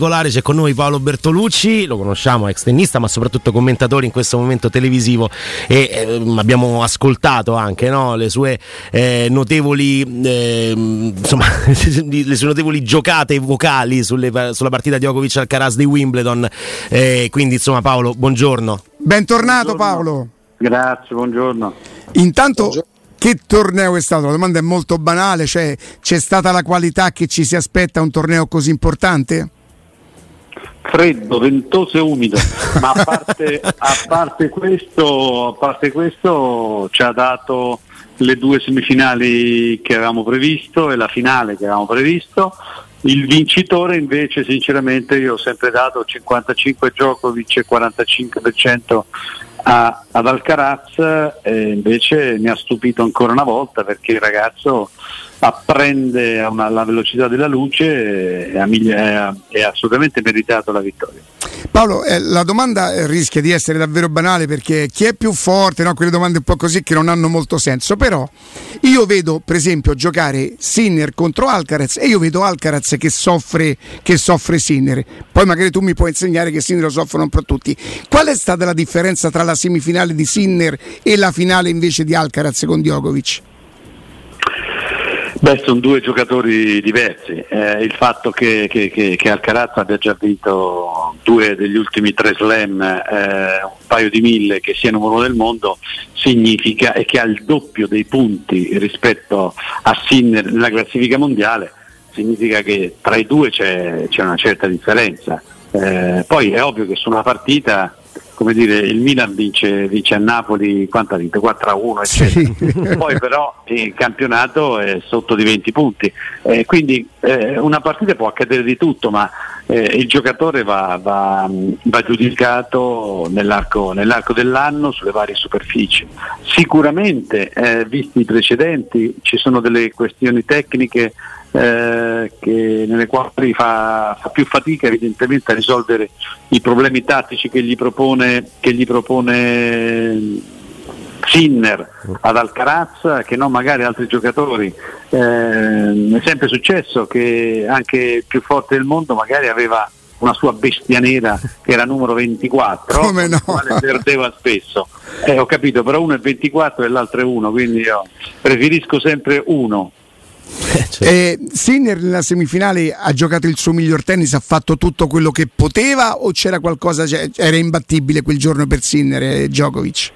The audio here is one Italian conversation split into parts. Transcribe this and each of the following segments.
C'è con noi Paolo Bertolucci, lo conosciamo, ex tennista, ma soprattutto commentatore in questo momento televisivo e eh, abbiamo ascoltato anche no, le, sue, eh, notevoli, eh, insomma, le sue notevoli giocate vocali sulle, sulla partita di Djokovic al Caras di Wimbledon. Eh, quindi, insomma, Paolo, buongiorno. Bentornato buongiorno. Paolo. Grazie, buongiorno. Intanto buongiorno. Che torneo è stato? La domanda è molto banale, cioè c'è stata la qualità che ci si aspetta a un torneo così importante? Freddo, ventoso e umido, ma a parte, a parte, questo, a parte questo ci ha dato le due semifinali che avevamo previsto e la finale che avevamo previsto. Il vincitore invece sinceramente io ho sempre dato 55 Djokovic e 45% a, ad Alcaraz e invece mi ha stupito ancora una volta perché il ragazzo apprende alla velocità della luce e ha, è assolutamente meritato la vittoria. Paolo, eh, la domanda rischia di essere davvero banale perché chi è più forte, no? quelle domande un po' così che non hanno molto senso, però io vedo per esempio giocare Sinner contro Alcaraz e io vedo Alcaraz che soffre, che soffre Sinner, poi magari tu mi puoi insegnare che Sinner lo soffrono un po' tutti. Qual è stata la differenza tra la semifinale di Sinner e la finale invece di Alcaraz con Djokovic? Beh, sono due giocatori diversi. Eh, il fatto che, che, che, che, Alcaraz abbia già vinto due degli ultimi tre slam, eh, un paio di mille che sia numero uno del mondo, significa e che ha il doppio dei punti rispetto a Sinner nella classifica mondiale, significa che tra i due c'è, c'è una certa differenza. Eh, poi è ovvio che su una partita come dire, il Milan vince, vince a Napoli, quanto ha vinto? 4 a 1, eccetera. Sì. Poi però il campionato è sotto di 20 punti, eh, quindi eh, una partita può accadere di tutto, ma eh, il giocatore va, va, va giudicato nell'arco, nell'arco, dell'anno sulle varie superfici. Sicuramente, eh, visti i precedenti, ci sono delle questioni tecniche eh, che, nelle quali fa, fa, più fatica evidentemente a risolvere i problemi tattici che gli propone, che gli propone Sinner ad Alcaraz che non magari altri giocatori. Eh, è sempre successo che anche il più forte del mondo magari aveva una sua bestia nera che era numero 24, Come no? quale perdeva spesso. Eh, ho capito, però uno è 24 e l'altro è uno, quindi io preferisco sempre uno eh, certo. eh, Sinner nella semifinale ha giocato il suo miglior tennis, ha fatto tutto quello che poteva o c'era qualcosa, cioè, era imbattibile quel giorno per Sinner e Djokovic?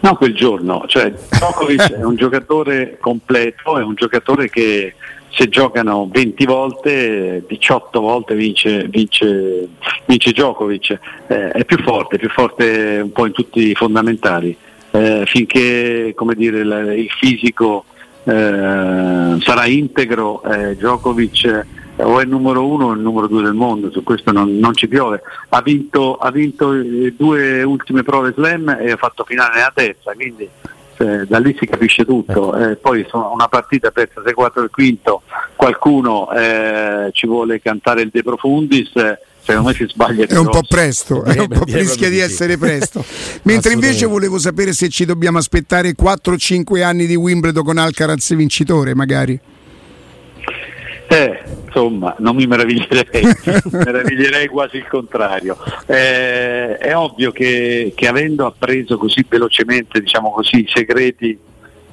No, quel giorno, cioè Djokovic è un giocatore completo, è un giocatore che se giocano 20 volte, 18 volte vince, vince, vince Djokovic, eh, è più forte, più forte un po' in tutti i fondamentali, eh, finché dire, il, il fisico eh, sarà integro, eh, Djokovic eh, o è il numero uno o il numero due del mondo, su questo non, non ci piove. Ha vinto, ha vinto le due ultime prove slam e ha fatto finale nella terza, quindi eh, da lì si capisce tutto. Eh, poi sono una partita persa 6-4 al quinto, qualcuno eh, ci vuole cantare il De Profundis secondo me si sbaglia è un po' presto è un po' rischia di essere presto. Mentre invece volevo sapere se ci dobbiamo aspettare 4-5 anni di Wimbledon con Alcaraz vincitore magari. Eh, insomma, non mi meraviglierei, meraviglierei quasi il contrario. Eh, è ovvio che, che, avendo appreso così velocemente, diciamo così, i segreti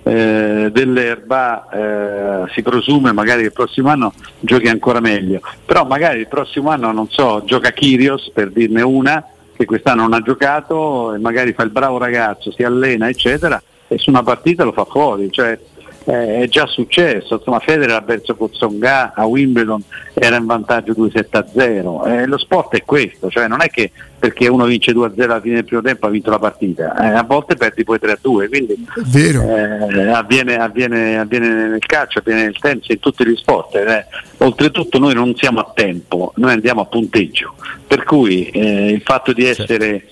eh, dell'erba eh, si presume magari il prossimo anno giochi ancora meglio, però magari il prossimo anno non so, gioca Kirios per dirne una che quest'anno non ha giocato e magari fa il bravo ragazzo, si allena eccetera e su una partita lo fa fuori, cioè, eh, è già successo, insomma Federer ha perso con Tsonga a Wimbledon era in vantaggio 2-7-0, eh, lo sport è questo, cioè non è che perché uno vince 2-0 alla fine del primo tempo ha vinto la partita, eh, a volte perdi poi 3-2, quindi eh, avviene, avviene, avviene, nel calcio, avviene nel tennis, in tutti gli sport, eh. oltretutto noi non siamo a tempo, noi andiamo a punteggio, per cui eh, il fatto di essere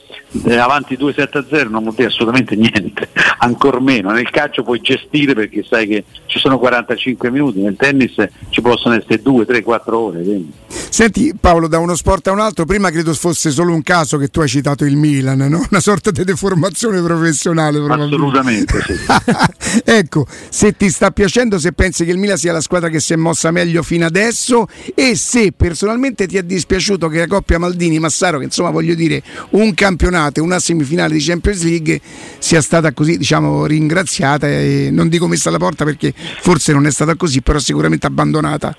eh, avanti 2-7-0 non vuol dire assolutamente niente, ancor meno. Nel calcio puoi gestire perché sai che ci sono 45 minuti, nel tennis ci possono essere 2, 3, 4 ore. Quindi. Senti Paolo, da uno sport a un altro, prima credo fosse solo un caso che tu hai citato il Milan, no? una sorta di deformazione professionale. Assolutamente sì. ecco, se ti sta piacendo, se pensi che il Milan sia la squadra che si è mossa meglio fino adesso e se personalmente ti è dispiaciuto che la coppia Maldini-Massaro, che insomma voglio dire un campionato giornate, una semifinale di Champions League sia stata così diciamo ringraziata e non dico messa alla porta perché forse non è stata così, però sicuramente abbandonata.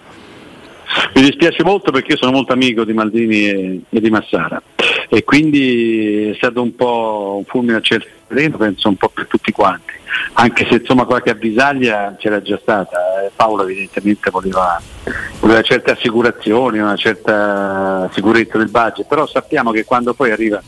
Mi dispiace molto perché io sono molto amico di Maldini e, e di Massara e quindi è stato un po' un fulmine a cielo penso un po' per tutti quanti, anche se insomma qualche avvisaglia c'era già stata, eh, Paolo evidentemente voleva, voleva certe assicurazioni, una certa sicurezza del budget, però sappiamo che quando poi arriva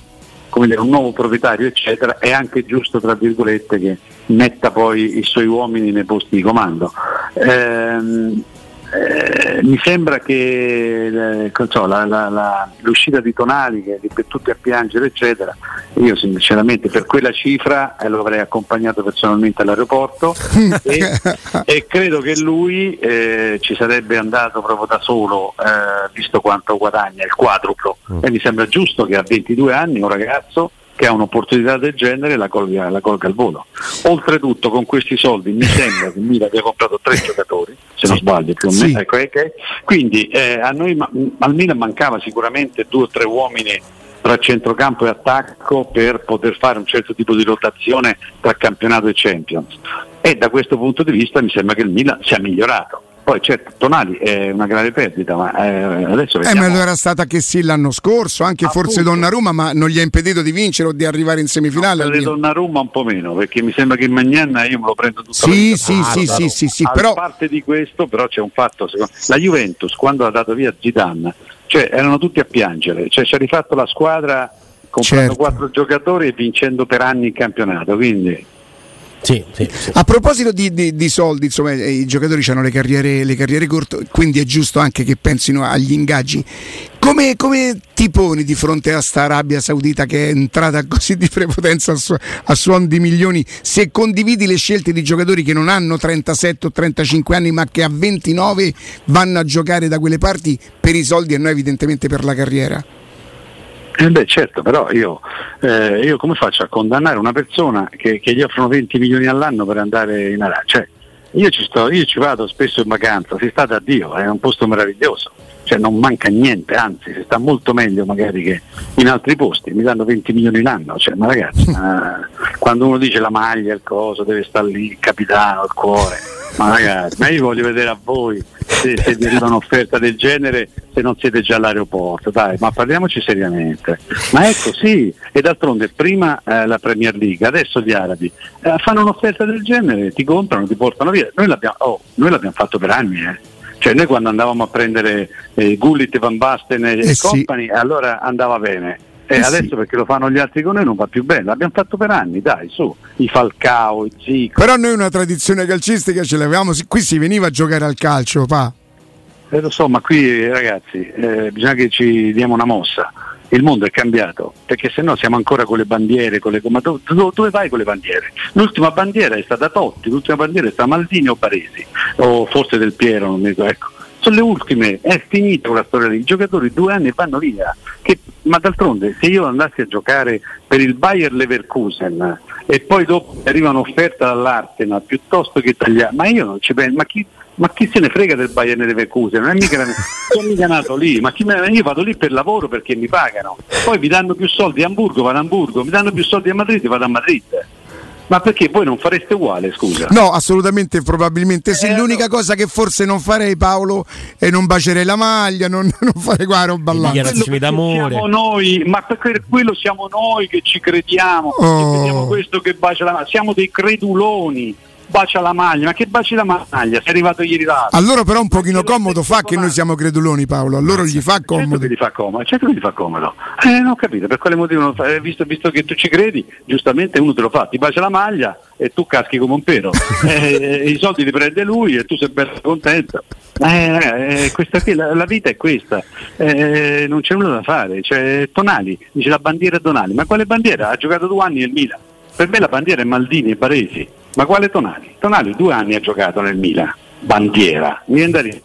dire, un nuovo proprietario, eccetera, è anche giusto, tra virgolette, che metta poi i suoi uomini nei posti di comando. Ehm, eh, mi sembra che eh, so, la, la, la, l'uscita di Tonali, che per tutti a piangere, eccetera, io sinceramente per quella cifra eh, lo avrei accompagnato personalmente all'aeroporto e, e, credo che lui eh, ci sarebbe andato proprio da solo, eh, visto quanto guadagna, il quadruplo. Mm. E mi sembra giusto che a 22 anni un ragazzo che ha un'opportunità del genere la colga, la colga al volo. Oltretutto con questi soldi mi sembra che Mila abbia comprato tre giocatori, se sì. non sbaglio più o meno. Sì. Ecco, ecco. Quindi eh, a noi al Milan mancava sicuramente due o tre uomini tra centrocampo e attacco per poter fare un certo tipo di rotazione tra campionato e Champions. E da questo punto di vista mi sembra che il Milan sia migliorato. Poi certo, Tonali è una grave perdita, ma eh, adesso vediamo. Eh, ma lo era stata che sì l'anno scorso, anche Appunto. forse Donnarumma, ma non gli ha impedito di vincere o di arrivare in semifinale. No, Donnarumma un po' meno, perché mi sembra che Magnan io me lo prendo tutto Sì, sì, sì, sì, sì, sì, però... A parte di questo, però c'è un fatto, secondo... la Juventus quando ha dato via Zidane, cioè erano tutti a piangere, cioè ci ha rifatto la squadra comprando certo. quattro giocatori e vincendo per anni il campionato, quindi sì, sì, sì. A proposito di, di, di, soldi, insomma, eh, i giocatori hanno le carriere, le carriere, corte, quindi è giusto anche che pensino agli ingaggi. Come, come, ti poni di fronte a sta Arabia Saudita che è entrata così di prepotenza a, su, a suon di milioni? Se condividi le scelte di giocatori che non hanno 37 o 35 anni ma che a 29 vanno a giocare da quelle parti per i soldi e non evidentemente per la carriera? Eh beh certo, però io, eh, io, come faccio a condannare una persona che, che, gli offrono 20 milioni all'anno per andare in Arabia? Cioè, io ci, sto, io ci vado spesso in vacanza, si sta da Dio, è un posto meraviglioso, cioè non manca niente, anzi si sta molto meglio magari che in altri posti, mi danno 20 milioni l'anno, cioè, ma ragazzi, ma, quando uno dice la maglia, il coso, deve stare lì, il capitano, il cuore, ma ragazzi, ma io voglio vedere a voi se, se vi arriva un'offerta del genere se non siete già all'aeroporto, dai, ma parliamoci seriamente. Ma è così, e d'altronde prima eh, la Premier League, adesso gli arabi eh, fanno un'offerta del genere, ti comprano, ti portano via. Noi l'abbiamo, oh, noi l'abbiamo fatto per anni, eh. Cioè noi quando andavamo a prendere eh, Gullit, Van Basten e eh company, sì. allora andava bene. E eh adesso sì. perché lo fanno gli altri con noi non va più bene, l'abbiamo fatto per anni, dai, su, i Falcao, i Zico. Però noi una tradizione calcistica ce l'avevamo, qui si veniva a giocare al calcio, pa. Eh, lo so, ma qui ragazzi eh, bisogna che ci diamo una mossa. Il mondo è cambiato, perché se no siamo ancora con le bandiere, con le... ma dove, dove vai con le bandiere? L'ultima bandiera è stata Totti, l'ultima bandiera è stata Maldini o Paresi, o forse Del Piero, non mi ricordo. Ecco. Sono le ultime, è finita quella storia lì, i giocatori due anni vanno via. Che, ma d'altronde se io andassi a giocare per il Bayer Leverkusen e poi dopo arriva un'offerta dall'Arsenal piuttosto che tagliare, ma io non ci penso, ma chi, ma chi se ne frega del Bayern Leverkusen? Non è mica, sono mica nato lì, ma me, io vado lì per lavoro perché mi pagano. Poi mi danno più soldi a Hamburgo, vado a Hamburgo, mi danno più soldi a Madrid, vado a Madrid. Ma perché voi non fareste uguale, scusa? No, assolutamente, probabilmente sì. Eh, L'unica no. cosa che forse non farei, Paolo, è non bacerei la maglia, non, non fare qua roba là. Siamo noi, ma per quello siamo noi che ci crediamo, Oh. che crediamo questo che bacia la maglia. Siamo dei creduloni. Bacia la maglia, ma che baci la maglia? Sei arrivato ieri là. A loro però un pochino comodo fa che noi siamo creduloni, Paolo. A loro gli fa Certo comodo. che gli fa comodo, certo che gli fa comodo. Eh, non ho capito, per quale motivo non fa? Eh, visto, visto che tu ci credi, giustamente uno te lo fa, ti bacia la maglia e tu caschi come un pero. Eh, I soldi li prende lui e tu sei bello contento. Eh, eh, questa qui, la, la vita è questa, Eh, non c'è nulla da fare. C'è Tonali, dice la bandiera Tonali, ma quale bandiera? Ha giocato due anni nel Milan. Per me la bandiera è Maldini e Baresi, ma quale Tonali? Tonali due anni ha giocato nel Milan, bandiera, mi viene da ridere.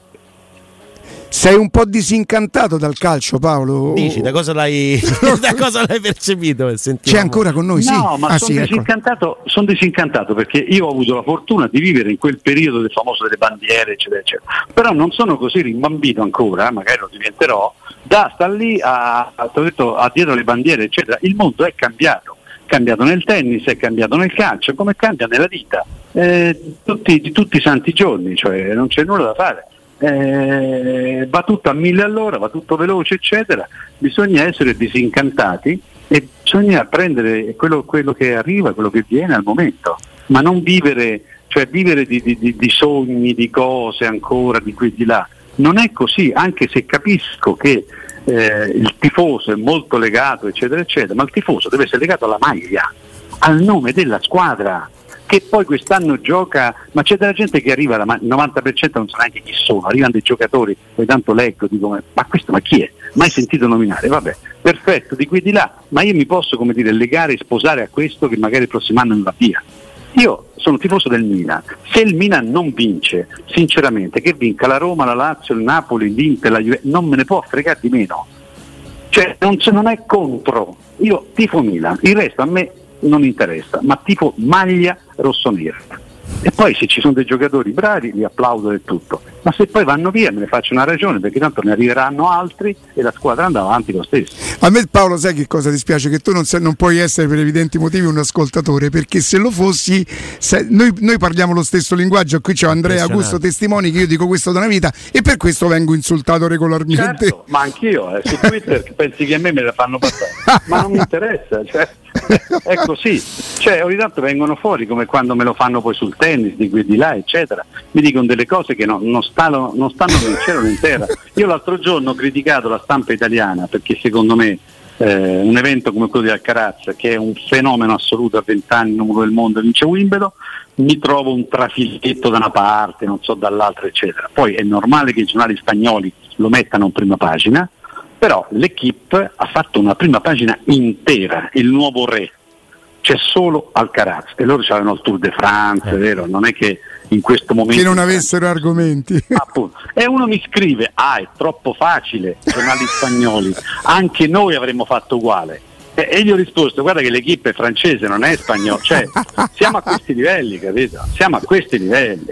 Sei un po' disincantato dal calcio, Paolo? Dici, da cosa l'hai, da cosa l'hai percepito? C'è ancora con noi? sì. No, ma Ah, sono sì, ecco. disincantato, son disincantato perché io ho avuto la fortuna di vivere in quel periodo del famoso delle bandiere, eccetera, eccetera. Però non sono così rimbambito ancora, magari lo diventerò, da star lì a, a, detto, a dietro le bandiere, eccetera. Il mondo è cambiato. Cambiato nel tennis, è cambiato nel calcio, come cambia nella vita. Eh, tutti, di tutti i santi giorni, cioè non c'è nulla da fare. Eh, va tutto a mille all'ora, va tutto veloce, eccetera. Bisogna essere disincantati e bisogna prendere quello, quello che arriva, quello che viene al momento, ma non vivere, cioè vivere di- di- di sogni, di cose ancora, di qui e di là. Non è così, anche se capisco che eh, il tifoso è molto legato, eccetera, eccetera, ma il tifoso deve essere legato alla maglia, al nome della squadra che poi quest'anno gioca, ma c'è della gente che arriva, il 90% non sa neanche chi sono, arrivano dei giocatori, poi tanto leggo, dico ma, questo ma chi è? Mai sentito nominare? Vabbè, perfetto, di qui e di là, ma io mi posso come dire legare e sposare a questo che magari il prossimo anno mi va via. Io sono tifoso del Milan, se il Milan non vince, sinceramente, che vinca la Roma, la Lazio, il Napoli, l'Inter, la Juve, non me ne può fregare di meno. Cioè non, non è contro, io tifo Milan, il resto a me non interessa, ma tifo maglia rossonera. E poi se ci sono dei giocatori bravi li applaudo del tutto, ma se poi vanno via me ne faccio una ragione perché tanto ne arriveranno altri e la squadra andrà avanti lo stesso. A me Paolo sai che cosa dispiace? Che tu non, sei- non puoi essere per evidenti motivi un ascoltatore, perché se lo fossi, se- noi, noi parliamo lo stesso linguaggio, qui c'è Andrea. Augusto testimoni che io dico questo da una vita e per questo vengo insultato regolarmente. Certo, ma anch'io, eh, su Twitter pensi che a me me la fanno passare, ma non mi interessa, cioè, è così. Cioè, ogni tanto vengono fuori come quando me lo fanno poi sul tennis, di qui e di là, eccetera. Mi dicono delle cose che no- non, stanno, non stanno nel cielo né in terra. Io l'altro giorno ho criticato la stampa italiana perché secondo me eh, un evento come quello di Alcaraz, che è un fenomeno assoluto a 20 anni, numero del mondo, vince Wimbledon, mi trovo un trafiletto da una parte, non so dall'altra, eccetera. Poi è normale che i giornali spagnoli lo mettano in prima pagina, però l'Equipe ha fatto una prima pagina intera, il nuovo re. C'è solo Alcaraz e loro c'avevano il Tour de France, vero? Non è che in questo momento Che non avessero argomenti. Appunto. E uno mi scrive, ah è troppo facile, giornali spagnoli, anche noi avremmo fatto uguale. E, e gli ho risposto, guarda che l'equipe è francese, non è spagnola, cioè siamo a questi livelli, capito? Siamo a questi livelli.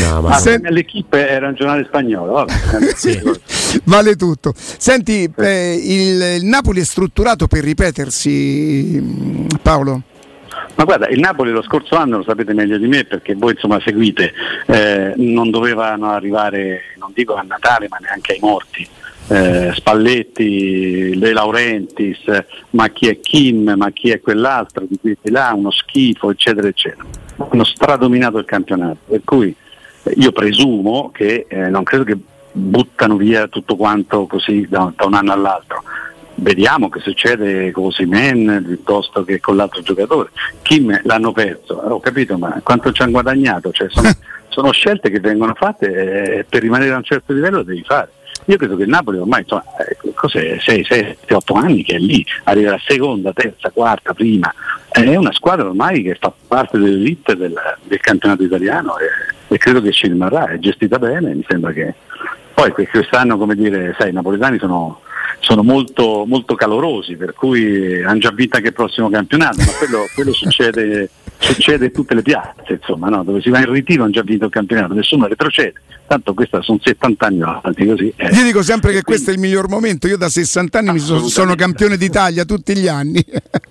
No, ma Ma Sen- l'equipe era un giornale spagnolo, vabbè. Vale tutto. Senti, eh, il, il Napoli è strutturato per ripetersi, Paolo? Ma guarda, il Napoli lo scorso anno lo sapete meglio di me perché voi insomma seguite, eh, non dovevano arrivare, non dico a Natale, ma neanche ai morti. Eh, Spalletti, De Laurentiis, ma chi è Kim, ma chi è quell'altro, di qui e là, uno schifo, eccetera, eccetera. Hanno stradominato il campionato, per cui eh, io presumo che eh, non credo che buttano via tutto quanto così da, da un anno all'altro. Vediamo che succede con Simen piuttosto che con l'altro giocatore. Kim l'hanno perso, ho capito, ma quanto ci hanno guadagnato? Cioè, sono, sono scelte che vengono fatte e per rimanere a un certo livello lo devi fare. Io credo che il Napoli ormai insomma, eh, cos'è, 6, 7, 8 anni che è lì, arriva la seconda, terza, quarta, prima. È una squadra ormai che fa parte dell'elite del, del campionato italiano e, e credo che ci rimarrà, è gestita bene, mi sembra che poi que- quest'anno, come dire, sai, i napoletani sono, sono molto, molto calorosi, per cui hanno già vinto anche il prossimo campionato, ma quello, quello succede succede in tutte le piazze, insomma, no? dove si va in ritiro hanno già vinto il campionato, nessuno retrocede, tanto questa sono 70 anni avanti così. Eh. Io dico sempre che questo è il miglior momento, io da 60 anni sono, sono campione d'Italia tutti gli anni.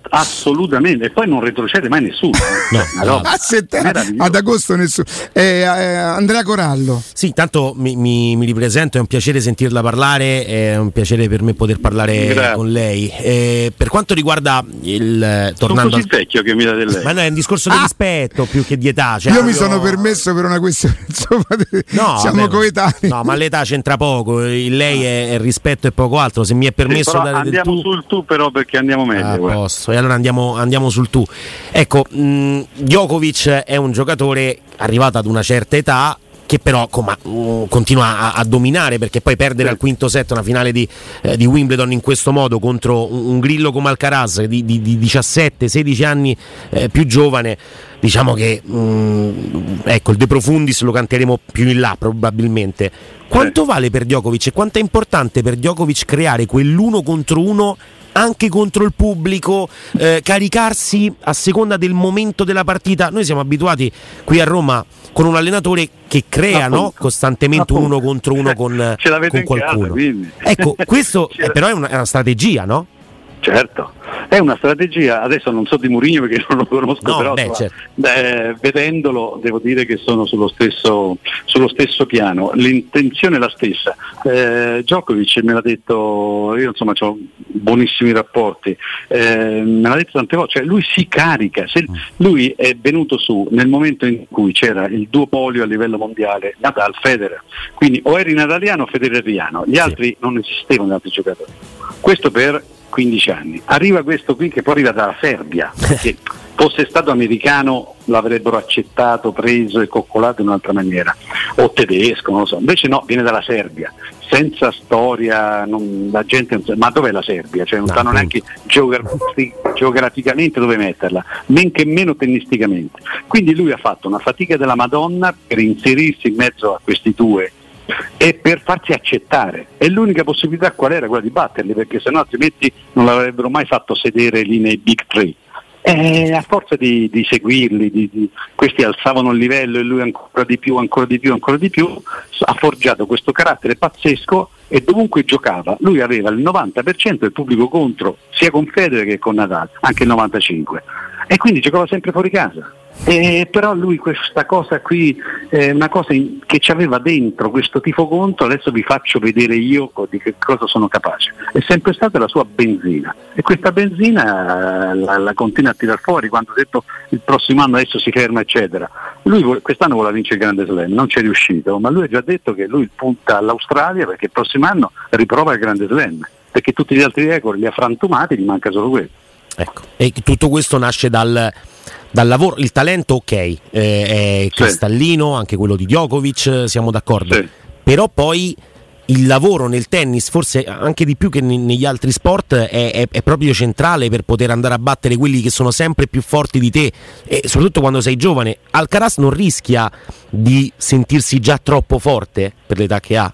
Assolutamente, e poi non retrocede mai nessuno. Eh. No, no. A settembre, ad agosto nessuno. Eh, eh, Andrea Corallo. Sì, tanto mi, mi, mi, ripresento, è un piacere sentirla parlare, è un piacere per me poter parlare Grazie. con lei. Eh, per quanto riguarda il... Tornando sono così vecchio che mi dà del lei. Ma no, è un discorso di ah! rispetto più che di età. Cioè io mi sono permesso per una questione, insomma, no, siamo vabbè, coetanei. No, ma l'età c'entra poco, il lei è, è rispetto e poco altro, se mi è permesso sì, dare andiamo tu... sul tu però perché andiamo meglio. Ah, e allora andiamo, andiamo sul tu. Ecco, mh, Djokovic è un giocatore arrivato ad una certa età che però com- uh, continua a-, a, dominare perché poi perdere al quinto set una finale di, eh, di Wimbledon in questo modo contro un, un grillo come Alcaraz di, di, di 17-16 anni eh, più giovane diciamo che mh, mm, ecco il De Profundis lo canteremo più in là probabilmente. Quanto vale per Djokovic e quanto è importante per Djokovic creare quell'uno contro uno anche contro il pubblico, eh, caricarsi a seconda del momento della partita. Noi siamo abituati qui a Roma con un allenatore che crea no? costantemente un uno contro uno con, con qualcuno. Casa, ecco, questo è, però è una, è una strategia, no? Certo, è una strategia, adesso non so di Mourinho perché non lo conosco, no, però beh, certo. eh, vedendolo devo dire che sono sullo stesso, sullo stesso piano, l'intenzione è la stessa. Eh, Djokovic me l'ha detto, io insomma ho buonissimi rapporti, eh, me l'ha detto tante volte, cioè lui si carica, se, lui è venuto su nel momento in cui c'era il duopolio a livello mondiale, Nadal, Federer, quindi o eri nadaliano o federeriano, gli altri sì. non esistevano altri giocatori. Questo per 15 anni. Arriva questo qui che poi arriva dalla Serbia, che fosse stato americano l'avrebbero accettato, preso e coccolato in un'altra maniera, o tedesco, non lo so, invece no, viene dalla Serbia, senza storia, non, la gente non ma dov'è la Serbia? Cioè non no, sanno neanche geografi- geograficamente dove metterla, men che meno tennisticamente. Quindi lui ha fatto una fatica della Madonna per inserirsi in mezzo a questi due e per farsi accettare. E l'unica possibilità qual era? Quella di batterli, perché sennò altrimenti non l'avrebbero mai fatto sedere lì nei big three. E a forza di, di seguirli, di, di, questi alzavano il livello e lui ancora di più, ancora di più, ancora di più, ha forgiato questo carattere pazzesco e dovunque giocava lui aveva il 90% del pubblico contro, sia con Federer che con Nadal, anche il 95%. E quindi giocava sempre fuori casa eh, però lui questa cosa qui è una cosa in, che ci aveva dentro questo tifo contro, adesso vi faccio vedere io di che cosa sono capace. È sempre stata la sua benzina e questa benzina eh, la, la continua a tirar fuori quando ha detto il prossimo anno adesso si ferma eccetera. Lui quest'anno vuole vincere il Grande Slam, non ci è riuscito, ma lui ha già detto che lui punta all'Australia perché il prossimo anno riprova il Grande Slam, perché tutti gli altri record li ha frantumati, gli manca solo quello. Ecco. E tutto questo nasce dal dal lavoro, il talento ok, eh, è cristallino, sì. anche quello di Djokovic, siamo d'accordo, sì. però poi il lavoro nel tennis, forse anche di più che negli altri sport, è, è, è, proprio centrale per poter andare a battere quelli che sono sempre più forti di te, e soprattutto quando sei giovane. Alcaraz non rischia di sentirsi già troppo forte per l'età che ha.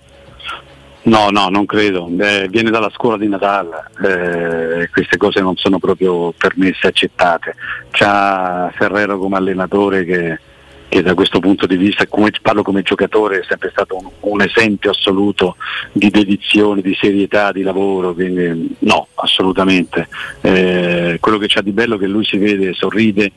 No, no, non credo. Eh, viene dalla scuola di Natale, eh, queste cose non sono proprio permesse, accettate. C'ha Ferrero come allenatore che, che da questo punto di vista, come, parlo come giocatore, è sempre stato un, un, esempio assoluto di dedizione, di serietà, di lavoro, quindi no, assolutamente. Eh, quello che c'ha di bello è che lui si vede, sorride,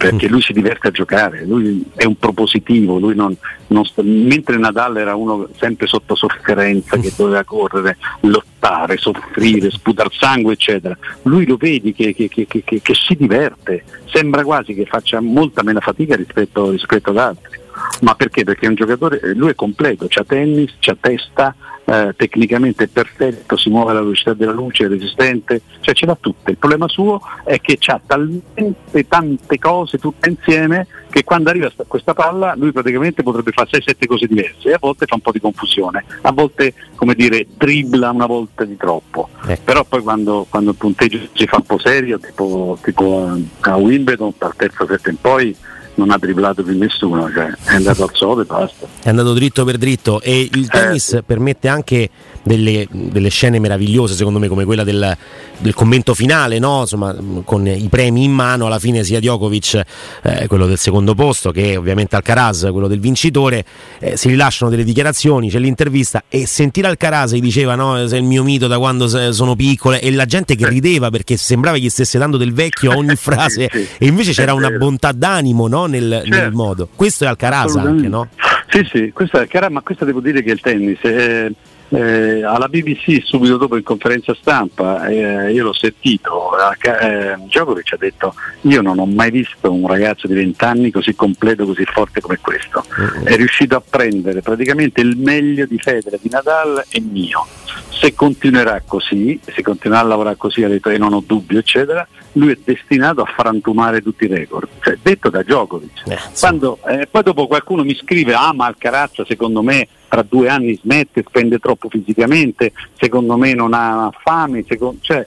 perché lui si diverte a giocare, lui è un propositivo, non, non sta, mentre Nadal era uno sempre sotto sofferenza che doveva correre, lottare, soffrire, sputare sangue eccetera, lui lo vedi che, che, che, che, si diverte, sembra quasi che faccia molta meno fatica rispetto, rispetto ad altri. Ma perché? Perché è un giocatore, lui è completo, c'ha tennis, c'ha testa, eh, tecnicamente perfetto, si muove alla velocità della luce, è resistente, cioè ce l'ha tutte. Il problema suo è che ha talmente tante cose tutte insieme che quando arriva questa palla lui praticamente potrebbe fare 6-7 cose diverse e a volte fa un po' di confusione, a volte come dire dribbla una volta di troppo, eh. però poi quando, quando, il punteggio si fa un po' serio, tipo, tipo a Wimbledon, dal terzo set in poi non ha dribblato più nessuno, cioè è andato al sole e basta. È andato dritto per dritto e il eh, tennis eh. permette anche delle, delle, scene meravigliose secondo me come quella del, del commento finale, no? Insomma, con i premi in mano alla fine sia Djokovic, eh, quello del secondo posto, che ovviamente Alcaraz, quello del vincitore, eh, si rilasciano delle dichiarazioni, c'è l'intervista e sentire Alcaraz gli diceva no, sei il mio mito da quando sono piccole e la gente che rideva perché sembrava gli stesse dando del vecchio a ogni frase sì, sì. e invece c'era una bontà d'animo no? nel, certo. nel, modo. Questo è Alcaraz anche, no? Sì, sì, questo è Alcaraz, ma questo devo dire che il tennis... Eh eh, alla BBC subito dopo in conferenza stampa, eh, io l'ho sentito, eh, Djokovic ha detto io non ho mai visto un ragazzo di 20 anni così completo, così forte come questo, è riuscito a prendere praticamente il meglio di Federer, di Nadal e mio. Se continuerà così, se continuerà a lavorare così, ha detto e non ho dubbio, eccetera, lui è destinato a frantumare tutti i record, cioè, detto da Djokovic. Eh, Quando, eh, poi dopo qualcuno mi scrive, ah ma Alcarazza secondo me tra due anni smette, spende troppo fisicamente, secondo me non ha fame, secondo, cioè,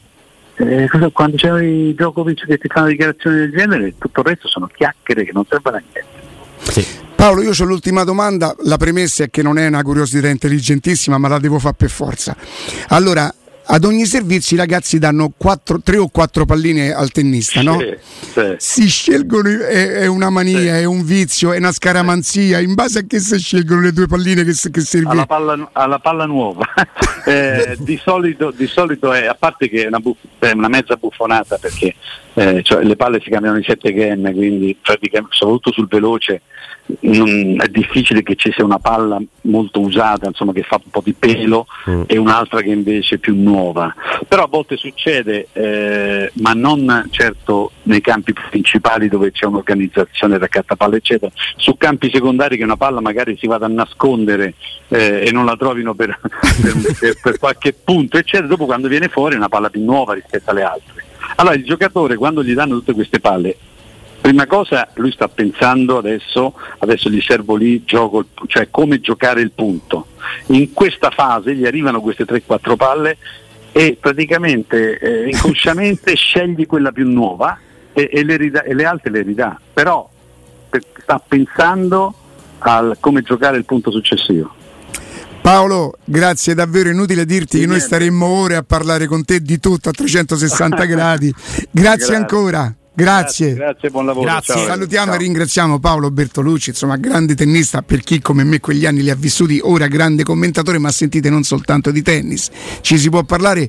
eh, quando c'è i Djokovic che ti fanno dichiarazioni del genere, tutto il resto sono chiacchiere che non servono a niente. Sì. Paolo, io ho l'ultima domanda, la premessa è che non è una curiosità intelligentissima, ma la devo fare per forza. Allora, ad ogni servizio i ragazzi danno quattro, tre o quattro palline al tennista, no? Sì, sì. Si scelgono, è, è una mania, sì. è un vizio, è una scaramanzia. In base a che si scelgono le due palline che, che servono? Alla palla, alla palla nuova. eh, di, solito, di, solito, è, a parte che è una, buff, è una mezza buffonata perché eh, cioè, le palle si cambiano in 7 game, quindi soprattutto sul veloce non, è difficile che ci sia una palla molto usata, insomma, che fa un po' di pelo mm. e un'altra che invece è più nuova. Però a volte succede, eh, ma non certo nei campi principali dove c'è un'organizzazione raccattapalla, eccetera, su campi secondari che una palla magari si vada a nascondere eh, e non la trovino per, per, per, per qualche punto, eccetera, dopo quando viene fuori è una palla più nuova rispetto alle altre. Allora il giocatore quando gli danno tutte queste palle Prima cosa lui sta pensando adesso, adesso gli servo lì, gioco, cioè come giocare il punto. In questa fase gli arrivano queste 3-4 palle e praticamente eh, inconsciamente scegli quella più nuova e, e, le ridà, e, le altre le ridà, però per, sta pensando al come giocare il punto successivo. Paolo, grazie, davvero inutile dirti che noi staremmo ore a parlare con te di tutto a 360 gradi. Grazie, grazie. ancora. Grazie. Grazie, buon lavoro. Grazie. Ciao. Salutiamo Ciao. e ringraziamo Paolo Bertolucci, insomma, grande tennista per chi come me quegli anni li ha vissuti, ora grande commentatore, ma sentite non soltanto di tennis. Ci si può parlare